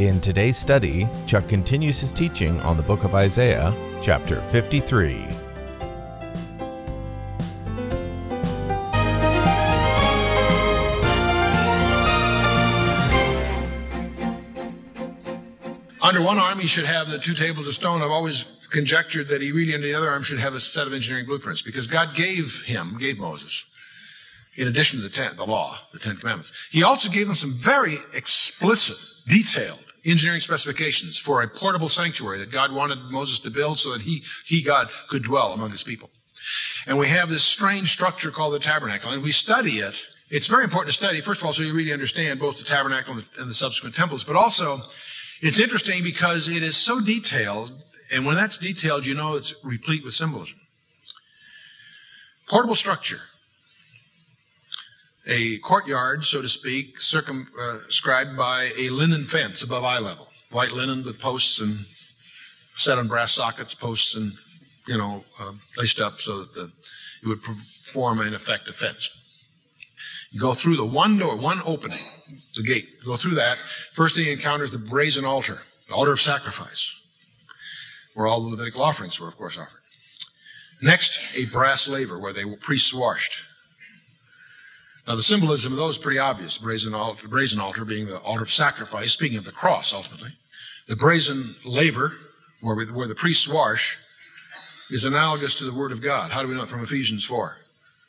In today's study, Chuck continues his teaching on the book of Isaiah, chapter 53. Under one arm, he should have the two tables of stone. I've always conjectured that he really, under the other arm, should have a set of engineering blueprints because God gave him, gave Moses, in addition to the, ten, the law, the Ten Commandments, he also gave him some very explicit, detailed engineering specifications for a portable sanctuary that God wanted Moses to build so that he, he, God, could dwell among his people. And we have this strange structure called the tabernacle, and we study it. It's very important to study, first of all, so you really understand both the tabernacle and the, and the subsequent temples, but also it's interesting because it is so detailed, and when that's detailed, you know it's replete with symbolism. Portable a courtyard, so to speak, circumscribed by a linen fence above eye level. White linen with posts and set on brass sockets, posts and, you know, uh, laced up so that the, it would form, an effective fence. You go through the one door, one opening, the gate. You go through that. First thing you encounter is the brazen altar, the altar of sacrifice, where all the Levitical offerings were, of course, offered. Next, a brass laver where they were priests washed. Now, the symbolism of those is pretty obvious. The brazen altar, brazen altar being the altar of sacrifice, speaking of the cross, ultimately. The brazen laver, where, we, where the priests wash, is analogous to the Word of God. How do we know it? From Ephesians 4.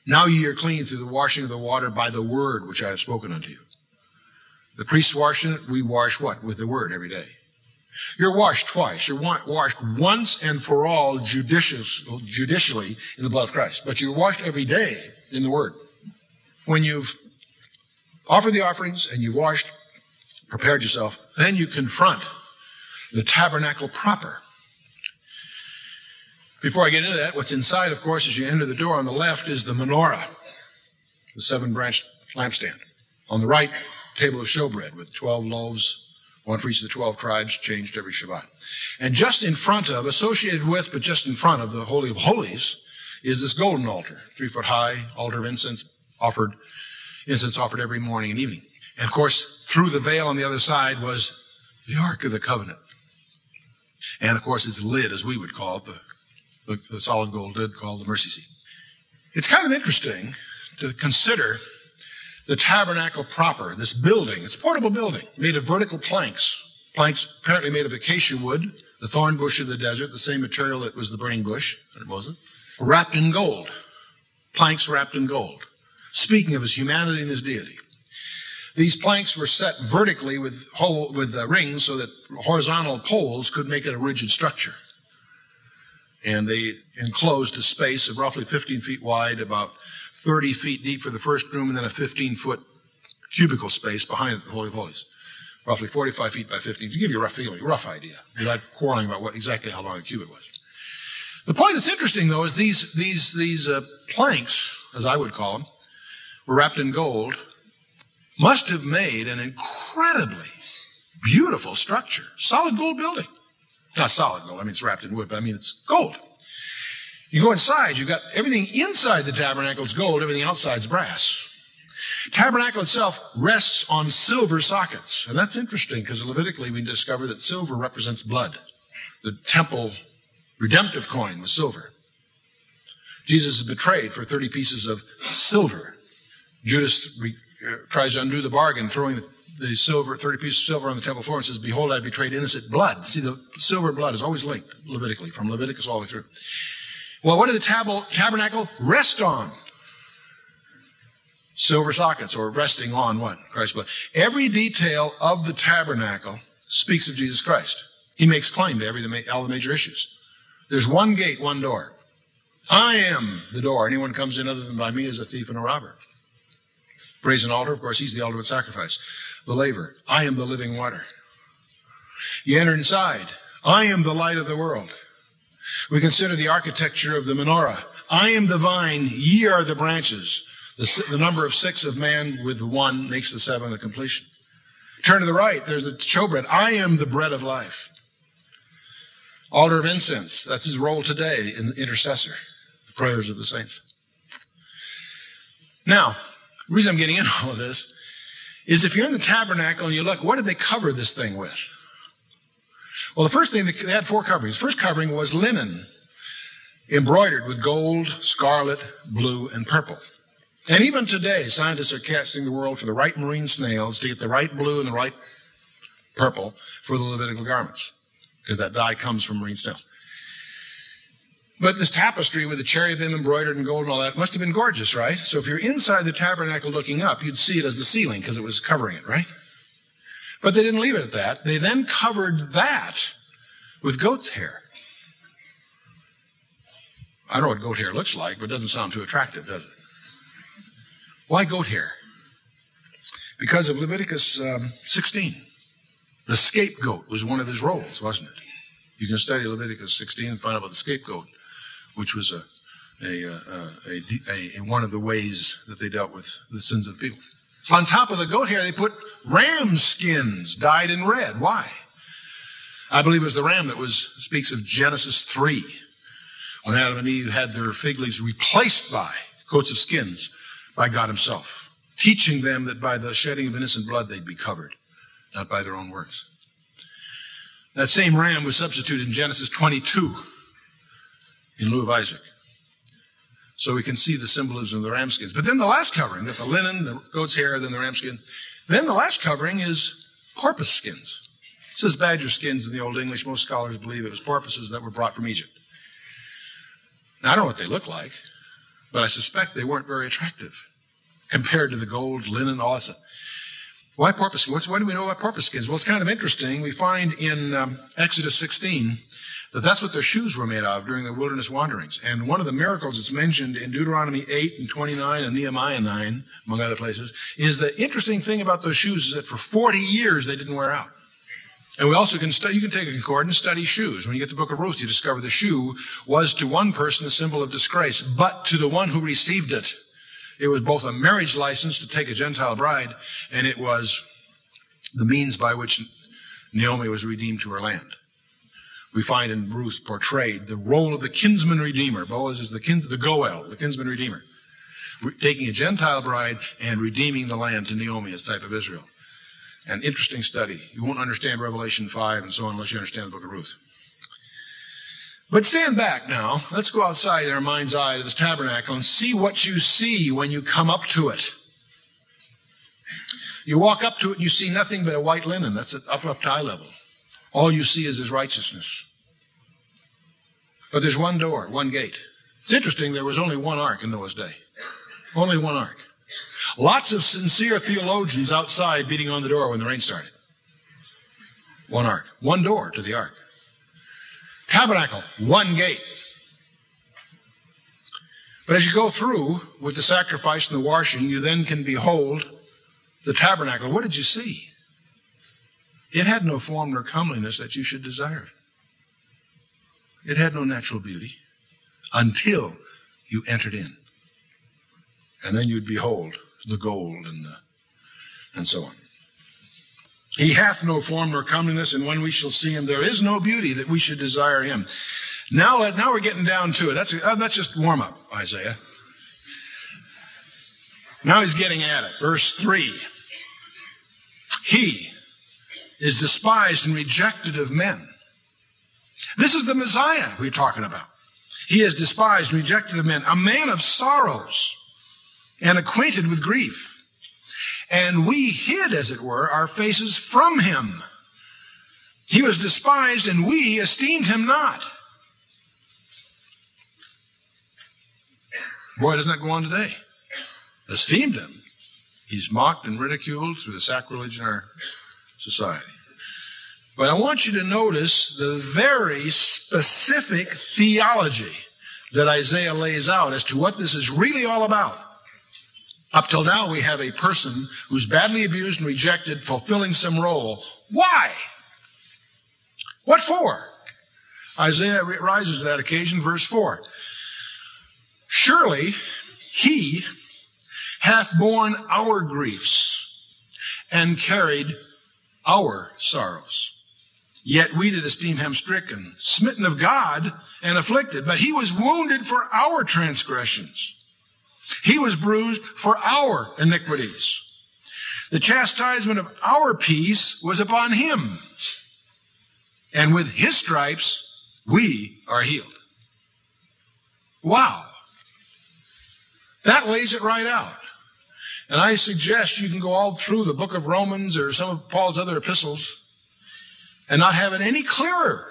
Now ye are clean through the washing of the water by the Word which I have spoken unto you. The priests washing it, we wash what? With the Word every day. You're washed twice. You're washed once and for all judicially in the blood of Christ. But you're washed every day in the Word when you've offered the offerings and you've washed, prepared yourself, then you confront the tabernacle proper. Before I get into that, what's inside, of course, as you enter the door on the left is the menorah, the seven branched lampstand. On the right, table of showbread with 12 loaves, one for each of the 12 tribes, changed every Shabbat. And just in front of, associated with, but just in front of the Holy of Holies, is this golden altar, three foot high, altar of incense, offered, incense offered every morning and evening. And of course, through the veil on the other side was the Ark of the Covenant. And of course, its lid, as we would call it, the, the, the solid gold lid called the mercy seat. It's kind of interesting to consider the tabernacle proper, this building. It's a portable building made of vertical planks. Planks apparently made of acacia wood, the thorn bush of the desert, the same material that was the burning bush under Moses, wrapped in gold. Planks wrapped in gold speaking of his humanity and his deity. These planks were set vertically with, with uh, rings so that horizontal poles could make it a rigid structure. And they enclosed a space of roughly 15 feet wide, about 30 feet deep for the first room, and then a 15 foot cubicle space behind it, the Holy of Holies. Roughly 45 feet by 15, to give you a rough feeling, rough idea, without quarreling about what exactly how long a cubit was. The point that's interesting, though, is these, these, these uh, planks, as I would call them, wrapped in gold, must have made an incredibly beautiful structure. Solid gold building. Not solid gold, I mean it's wrapped in wood, but I mean it's gold. You go inside, you've got everything inside the tabernacle is gold, everything outside is brass. Tabernacle itself rests on silver sockets. And that's interesting because Levitically we discover that silver represents blood. The temple redemptive coin was silver. Jesus is betrayed for 30 pieces of silver. Judas re, uh, tries to undo the bargain, throwing the, the, silver, 30 pieces of silver on the temple floor and says, Behold, I betrayed innocent blood. See, the silver and blood is always linked Levitically, from Leviticus all the way through. Well, what did the tab- tabernacle rest on? Silver sockets, or resting on what? Christ's blood. Every detail of the tabernacle speaks of Jesus Christ. He makes claim to every all the major issues. There's one gate, one door. I am the door. Anyone comes in other than by me is a thief and a robber. Brazen altar, of course, he's the ultimate sacrifice. The laver. I am the living water. You enter inside. I am the light of the world. We consider the architecture of the menorah. I am the vine, ye are the branches. The, the number of six of man with one makes the seven the completion. Turn to the right, there's the showbread. I am the bread of life. Altar of incense, that's his role today in the intercessor, the prayers of the saints. Now, the reason I'm getting into all of this is if you're in the tabernacle and you look, what did they cover this thing with? Well, the first thing, they had four coverings. The first covering was linen, embroidered with gold, scarlet, blue, and purple. And even today, scientists are casting the world for the right marine snails to get the right blue and the right purple for the Levitical garments, because that dye comes from marine snails. But this tapestry with the cherubim embroidered in gold and all that must have been gorgeous, right? So if you're inside the tabernacle looking up, you'd see it as the ceiling because it was covering it, right? But they didn't leave it at that. They then covered that with goat's hair. I don't know what goat hair looks like, but it doesn't sound too attractive, does it? Why goat hair? Because of Leviticus um, 16. The scapegoat was one of his roles, wasn't it? You can study Leviticus 16 and find out about the scapegoat, which was a, uh, a, a, a, a one of the ways that they dealt with the sins of the people. On top of the goat hair, they put ram skins dyed in red. Why? I believe it was the ram that was speaks of Genesis 3, when Adam and Eve had their fig leaves replaced by coats of skins by God Himself, teaching them that by the shedding of innocent blood they'd be covered, not by their own works. That same ram was substituted in Genesis 22 in lieu of Isaac. So we can see the symbolism of the ram skins. But then the last covering, the linen, the goat's hair, then the ram skin. Then the last covering is porpoise skins. It says badger skins in the Old English. Most scholars believe it was porpoises that were brought from Egypt. Now, I don't know what they look like, but I suspect they weren't very attractive compared to the gold, linen, all that stuff. Why porpoise skins? What do we know about porpoise skins? Well, it's kind of interesting. We find in um, Exodus 16 that that's what their shoes were made of during the wilderness wanderings. And one of the miracles that's mentioned in Deuteronomy 8 and 29 and Nehemiah 9, among other places, is the interesting thing about those shoes is that for 40 years they didn't wear out. And we also can study, you can take a concordance, study shoes. When you get the book of Ruth, you discover the shoe was to one person a symbol of disgrace, but to the one who received it, it was both a marriage license to take a Gentile bride, and it was the means by which Naomi was redeemed to her land we find in Ruth portrayed the role of the kinsman redeemer. Boaz is the kins, the Goel, the kinsman redeemer, Re- taking a Gentile bride and redeeming the land to Naomi as type of Israel. An interesting study. You won't understand Revelation 5 and so on unless you understand the book of Ruth. But stand back now. Let's go outside in our mind's eye to this tabernacle and see what you see when you come up to it. You walk up to it and you see nothing but a white linen. That's up up to eye level. All you see is his righteousness. But there's one door, one gate. It's interesting, there was only one ark in Noah's day. Only one ark. Lots of sincere theologians outside beating on the door when the rain started. One ark. One door to the ark. Tabernacle, one gate. But as you go through with the sacrifice and the washing, you then can behold the tabernacle. What did you see? It had no form nor comeliness that you should desire it. It had no natural beauty until you entered in. And then you'd behold the gold and the, and so on. He hath no form nor comeliness, and when we shall see him, there is no beauty that we should desire him. Now, now we're getting down to it. That's, uh, that's just warm up, Isaiah. Now he's getting at it. Verse 3. He, is despised and rejected of men. This is the Messiah we're talking about. He is despised and rejected of men, a man of sorrows and acquainted with grief. And we hid, as it were, our faces from him. He was despised and we esteemed him not. Boy, doesn't that go on today? Esteemed him. He's mocked and ridiculed through the sacrilege in our society. But I want you to notice the very specific theology that Isaiah lays out as to what this is really all about. Up till now, we have a person who's badly abused and rejected, fulfilling some role. Why? What for? Isaiah rises to that occasion, verse 4. Surely he hath borne our griefs and carried our sorrows. Yet we did esteem him stricken, smitten of God, and afflicted. But he was wounded for our transgressions. He was bruised for our iniquities. The chastisement of our peace was upon him. And with his stripes, we are healed. Wow. That lays it right out. And I suggest you can go all through the book of Romans or some of Paul's other epistles and not have it any clearer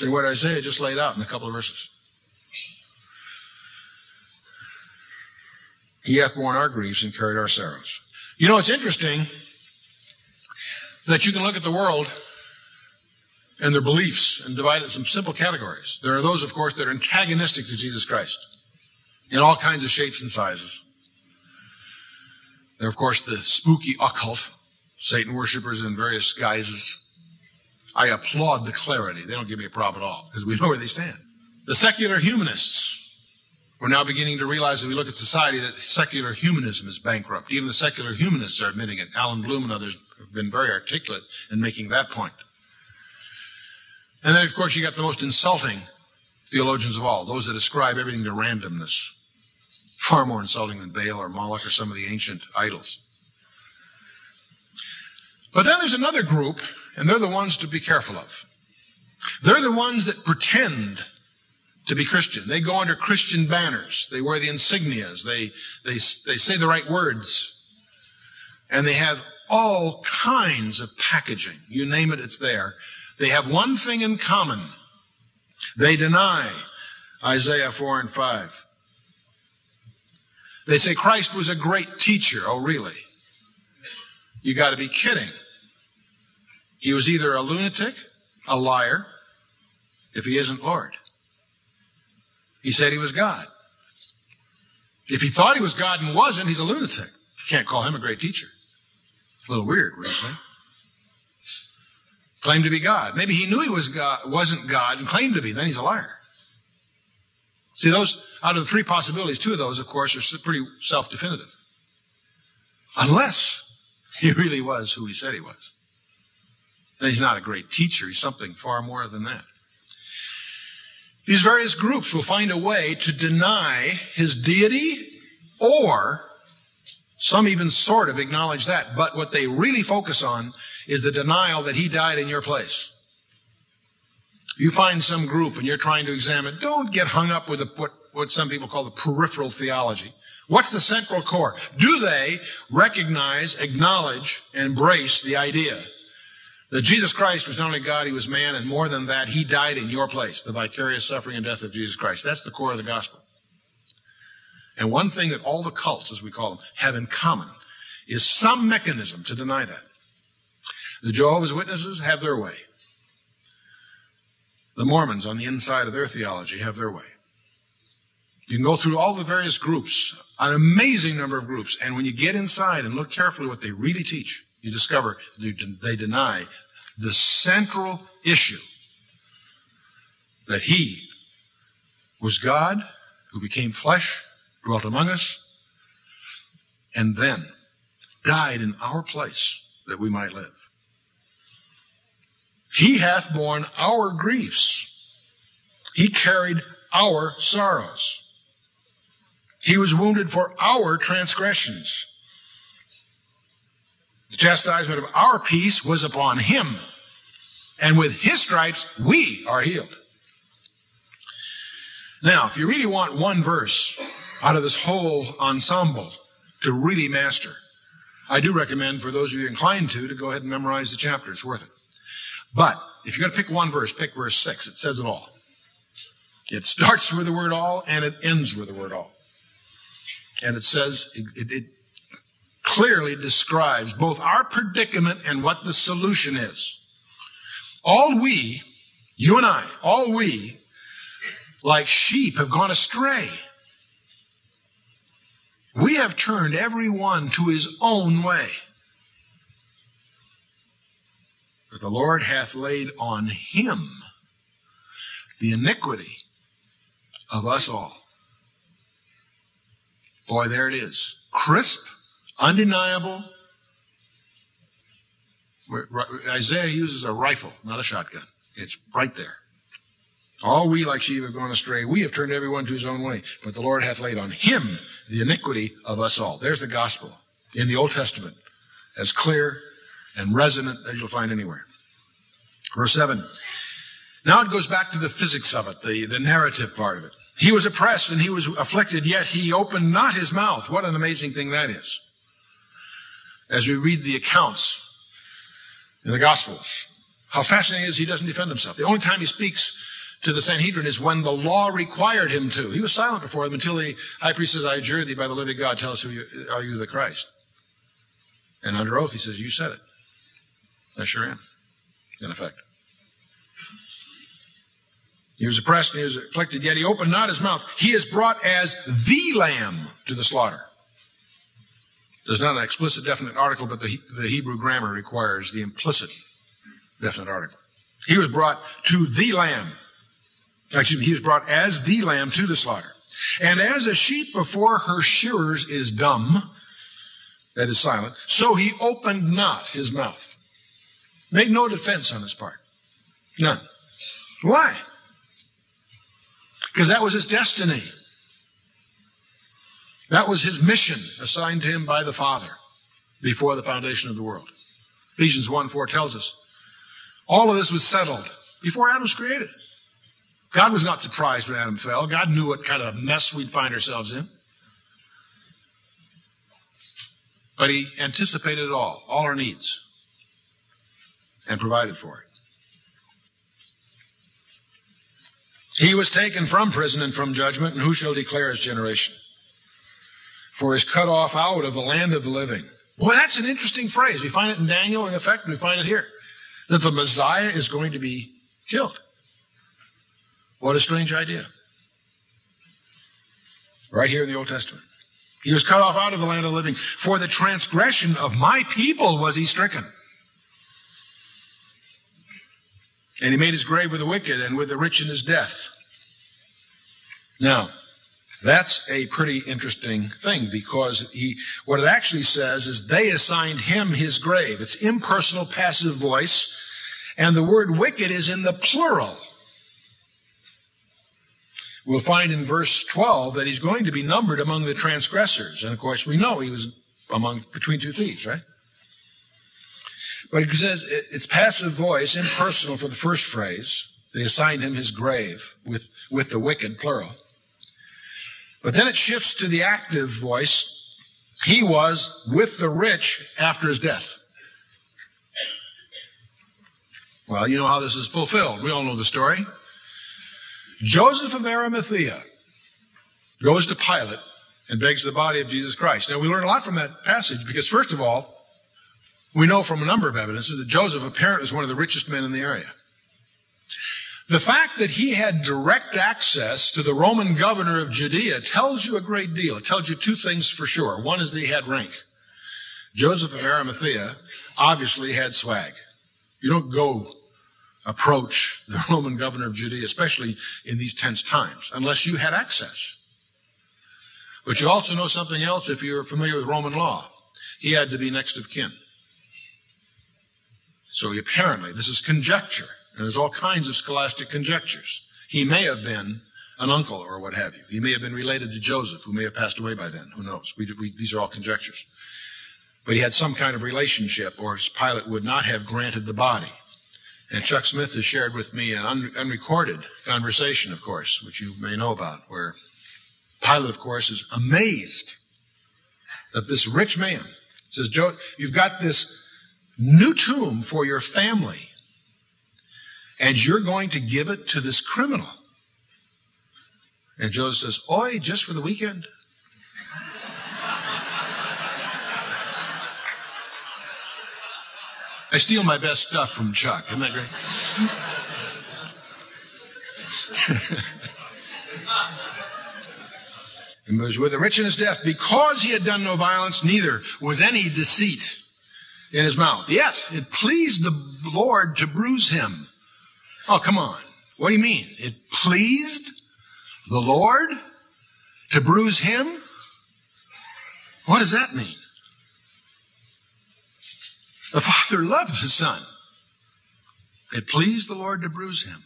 than what Isaiah just laid out in a couple of verses. He hath borne our griefs and carried our sorrows. You know, it's interesting that you can look at the world and their beliefs and divide it in some simple categories. There are those, of course, that are antagonistic to Jesus Christ in all kinds of shapes and sizes. There of course, the spooky occult, Satan worshippers in various guises. I applaud the clarity. They don't give me a problem at all because we know where they stand. The secular humanists. We're now beginning to realize as we look at society that secular humanism is bankrupt. Even the secular humanists are admitting it. Allan Bloom and others have been very articulate in making that point. And then, of course, you got the most insulting theologians of all, those that ascribe everything to randomness. Far more insulting than Baal or Moloch or some of the ancient idols. But then there's another group, and they're the ones to be careful of. They're the ones that pretend to be Christian. They go under Christian banners. They wear the insignias. They, they, they say the right words. And they have all kinds of packaging. You name it, it's there. They have one thing in common. They deny Isaiah 4 and 5. They say Christ was a great teacher. Oh, really? You got to be kidding. He was either a lunatic, a liar, if he isn't Lord. He said he was God. If he thought he was God and wasn't, he's a lunatic. You can't call him a great teacher. A little weird, do you say? Claimed to be God. Maybe he knew he was God, wasn't God and claimed to be. Then he's a liar. See, those, out of the three possibilities, two of those, of course, are pretty self-definitive. Unless he really was who he said he was. Then he's not a great teacher. He's something far more than that. These various groups will find a way to deny his deity or some even sort of acknowledge that. But what they really focus on is the denial that he died in your place. You find some group and you're trying to examine, don't get hung up with the, what, what some people call the peripheral theology. What's the central core? Do they recognize, acknowledge, embrace the idea that Jesus Christ was not only God, he was man, and more than that, he died in your place, the vicarious suffering and death of Jesus Christ. That's the core of the gospel. And one thing that all the cults, as we call them, have in common is some mechanism to deny that. The Jehovah's Witnesses have their way. The Mormons on the inside of their theology have their way. You can go through all the various groups, an amazing number of groups, and when you get inside and look carefully what they really teach, you discover they deny the central issue that He was God who became flesh, dwelt among us, and then died in our place that we might live. He hath borne our griefs. He carried our sorrows. He was wounded for our transgressions. The chastisement of our peace was upon him. And with his stripes, we are healed. Now, if you really want one verse out of this whole ensemble to really master, I do recommend for those of you inclined to, to go ahead and memorize the chapter. It's worth it. But if you're going to pick one verse, pick verse 6. It says it all. It starts with the word all and it ends with the word all. And it says, it, it, clearly describes both our predicament and what the solution is. All we, you and I, all we, like sheep, have gone astray. We have turned every one to his own way. The Lord hath laid on him the iniquity of us all. Boy, there it is. Crisp, undeniable. Isaiah uses a rifle, not a shotgun. It's right there. All we like sheep have gone astray. We have turned everyone to his own way. But the Lord hath laid on him the iniquity of us all. There's the gospel in the Old Testament, as clear and resonant as you'll find anywhere. Verse 7. Now it goes back to the physics of it, the, the narrative part of it. He was oppressed and he was afflicted, yet he opened not his mouth. What an amazing thing that is. As we read the accounts in the Gospels, how fascinating it is he doesn't defend himself. The only time he speaks to the Sanhedrin is when the law required him to. He was silent before them until the high priest says, I adjure thee by the living God, tell us who you, are you the Christ? And under oath he says, you said it. I sure am, in effect. He was oppressed and he was afflicted, yet he opened not his mouth. He is brought as the lamb to the slaughter. There's not an explicit definite article, but the, the Hebrew grammar requires the implicit definite article. He was brought to the lamb Excuse me, he was brought as the lamb to the slaughter. And as a sheep before her shearers is dumb, that is silent, so he opened not his mouth. Made no defense on his part. None. Why? Because that was his destiny. That was his mission assigned to him by the Father before the foundation of the world. Ephesians 1 4 tells us all of this was settled before Adam was created. God was not surprised when Adam fell. God knew what kind of mess we'd find ourselves in. But he anticipated it all, all our needs, and provided for it. He was taken from prison and from judgment, and who shall declare his generation? For is cut off out of the land of the living. Well, that's an interesting phrase. We find it in Daniel, in effect, we find it here. That the Messiah is going to be killed. What a strange idea. Right here in the Old Testament. He was cut off out of the land of the living. For the transgression of my people was he stricken. And he made his grave with the wicked and with the rich in his death. Now, that's a pretty interesting thing because he, what it actually says is they assigned him his grave. It's impersonal passive voice, and the word wicked is in the plural. We'll find in verse 12 that he's going to be numbered among the transgressors. And of course, we know he was among between two thieves, right? But it says it's passive voice, impersonal for the first phrase. They assigned him his grave with, with the wicked, plural. But then it shifts to the active voice. He was with the rich after his death. Well, you know how this is fulfilled. We all know the story. Joseph of Arimathea goes to Pilate and begs the body of Jesus Christ. Now, we learn a lot from that passage because, first of all, we know from a number of evidences that Joseph apparently was one of the richest men in the area. The fact that he had direct access to the Roman governor of Judea tells you a great deal. It tells you two things for sure. One is that he had rank. Joseph of Arimathea obviously had swag. You don't go approach the Roman governor of Judea, especially in these tense times, unless you had access. But you also know something else if you're familiar with Roman law. He had to be next of kin. So he apparently, this is conjecture, and there's all kinds of scholastic conjectures. He may have been an uncle or what have you. He may have been related to Joseph, who may have passed away by then. Who knows? We, we, these are all conjectures. But he had some kind of relationship, or Pilate would not have granted the body. And Chuck Smith has shared with me an un- unrecorded conversation, of course, which you may know about, where Pilate, of course, is amazed that this rich man says, Joe, you've got this new tomb for your family, and you're going to give it to this criminal. And Joseph says, Oi, just for the weekend. I steal my best stuff from Chuck. Isn't that great? and was with the rich in his death because he had done no violence, neither was any deceit in his mouth. Yes, it pleased the Lord to bruise him. Oh, come on. What do you mean? It pleased the Lord to bruise him? What does that mean? The Father loves the Son. It pleased the Lord to bruise him.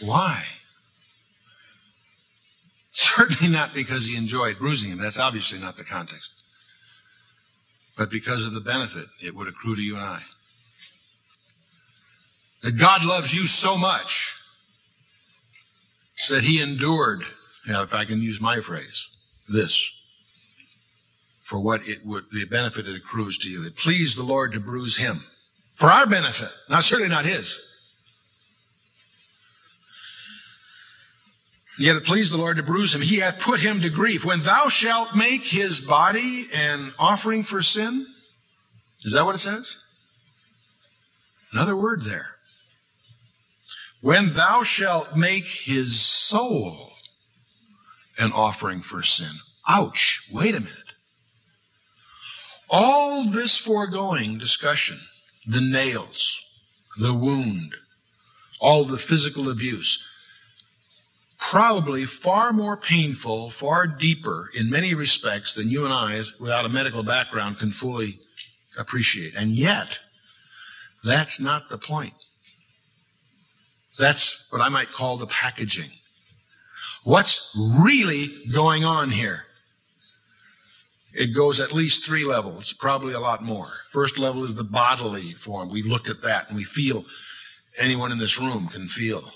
Why? Certainly not because he enjoyed bruising him. That's obviously not the context. But because of the benefit it would accrue to you and I. That God loves you so much that he endured, if I can use my phrase, this for what it would, the benefit it accrues to you. It pleased the Lord to bruise him for our benefit, not certainly not his. Yet it pleased the Lord to bruise him. He hath put him to grief. When thou shalt make his body an offering for sin, is that what it says? Another word there. When thou shalt make his soul an offering for sin. Ouch. Wait a minute. All this foregoing discussion, the nails, the wound, all the physical abuse, probably far more painful, far deeper in many respects than you and I, without a medical background, can fully appreciate. And yet, that's not the point. That's what I might call the packaging. What's really going on here? It goes at least three levels, probably a lot more. First level is the bodily form. We've looked at that and we feel, anyone in this room can feel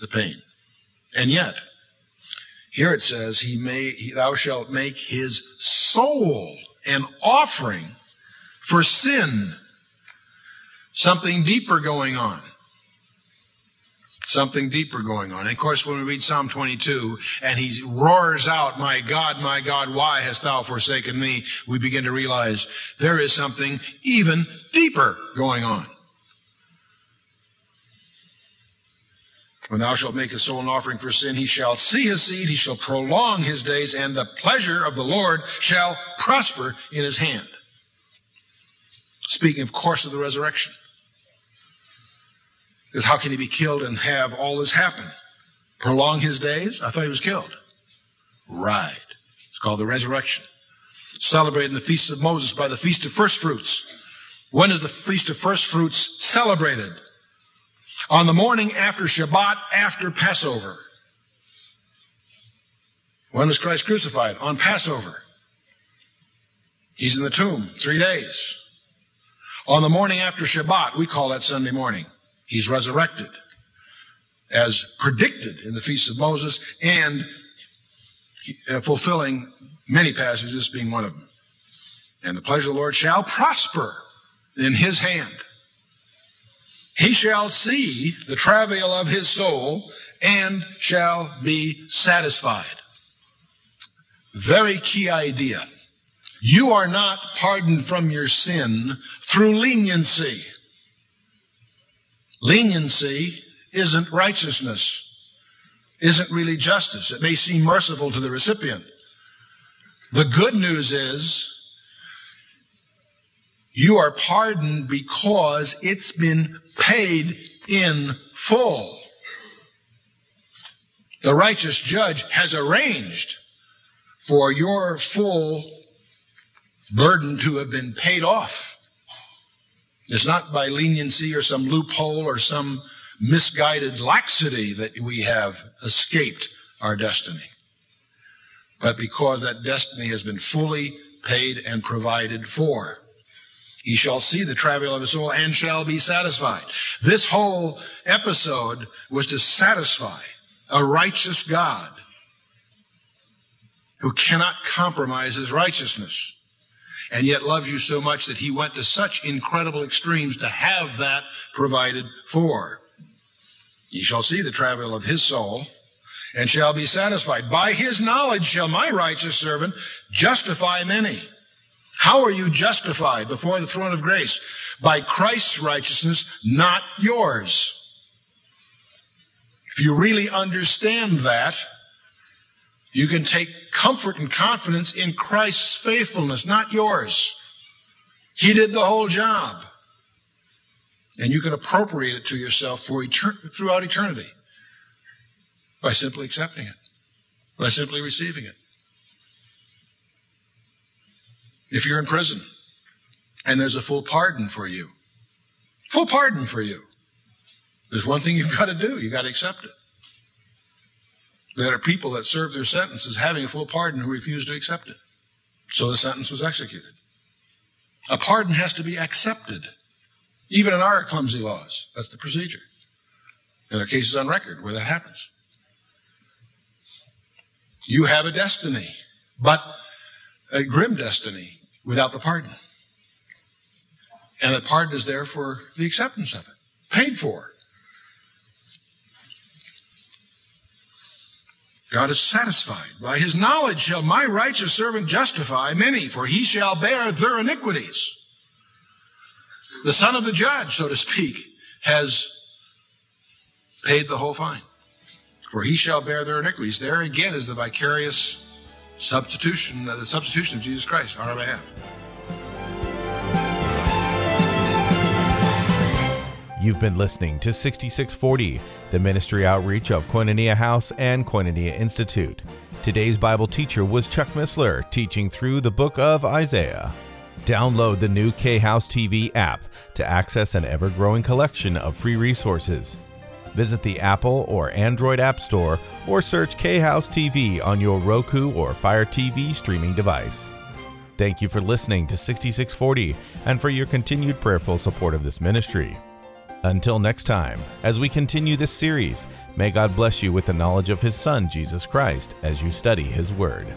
the, pain. And yet, here it says, he may, thou shalt make his soul an offering for sin. Something deeper going on something deeper going on. And of course, when we read Psalm 22 and he roars out, My God, my God, why hast thou forsaken me? We begin to realize there is something even deeper going on. When thou shalt make a soul an offering for sin, he shall see his seed, he shall prolong his days, and the pleasure of the Lord shall prosper in his hand. Speaking, of course, of the resurrection. Because how can he be killed and have all this happen? Prolong his days? I thought he was killed. Right. It's called the resurrection. Celebrating the feasts of Moses by the feast of first fruits. When is the feast of first fruits celebrated? On the morning after Shabbat, after Passover. When was Christ crucified? On Passover. He's in the tomb three days. On the morning after Shabbat, we call that Sunday morning. He's resurrected as predicted in the Feast of Moses and uh, fulfilling many passages, being one of them. And the pleasure of the Lord shall prosper in his hand. He shall see the travail of his soul and shall be satisfied. Very key idea. You are not pardoned from your sin through leniency. Leniency isn't righteousness, isn't really justice. It may seem merciful to the recipient. The good news is you are pardoned because it's been paid in full. The righteous judge has arranged for your full burden to have been paid off. It's not by leniency or some loophole or some misguided laxity that we have escaped our destiny, but because that destiny has been fully paid and provided for. He shall see the travail of his soul and shall be satisfied. This whole episode was to satisfy a righteous God who cannot compromise his righteousness and yet loves you so much that he went to such incredible extremes to have that provided for. Ye shall see the travail of his soul and shall be satisfied. By his knowledge shall my righteous servant justify many. How are you justified before the throne of grace? By Christ's righteousness, not yours. If you really understand that, you can take comfort and confidence in Christ's faithfulness, not yours. He did the whole job. And you can appropriate it to yourself for etern- throughout eternity by simply accepting it, by simply receiving it. If you're in prison and there's a full pardon for you, full pardon for you, there's one thing you've got to do. You've got to accept it. There are people that serve their sentences having a full pardon who refuse to accept it. So the sentence was executed. A pardon has to be accepted. Even in our clumsy laws, that's the procedure. And there are cases on record where that happens. You have a destiny, but a grim destiny without the pardon. And the pardon is there for the acceptance of it, paid for. God is satisfied. By his knowledge shall my righteous servant justify many, for he shall bear their iniquities. The son of the judge, so to speak, has paid the whole fine. For he shall bear their iniquities. There again is the vicarious substitution, uh, the substitution of Jesus Christ on our behalf. You've been listening to 6640, the ministry outreach of Koinonia House and Koinonia Institute. Today's Bible teacher was Chuck Missler, teaching through the book of Isaiah. Download the new K House TV app to access an ever growing collection of free resources. Visit the Apple or Android App Store or search K House TV on your Roku or Fire TV streaming device. Thank you for listening to 6640 and for your continued prayerful support of this ministry. Until next time, as we continue this series, may God bless you with the knowledge of His Son, Jesus Christ, as you study His Word.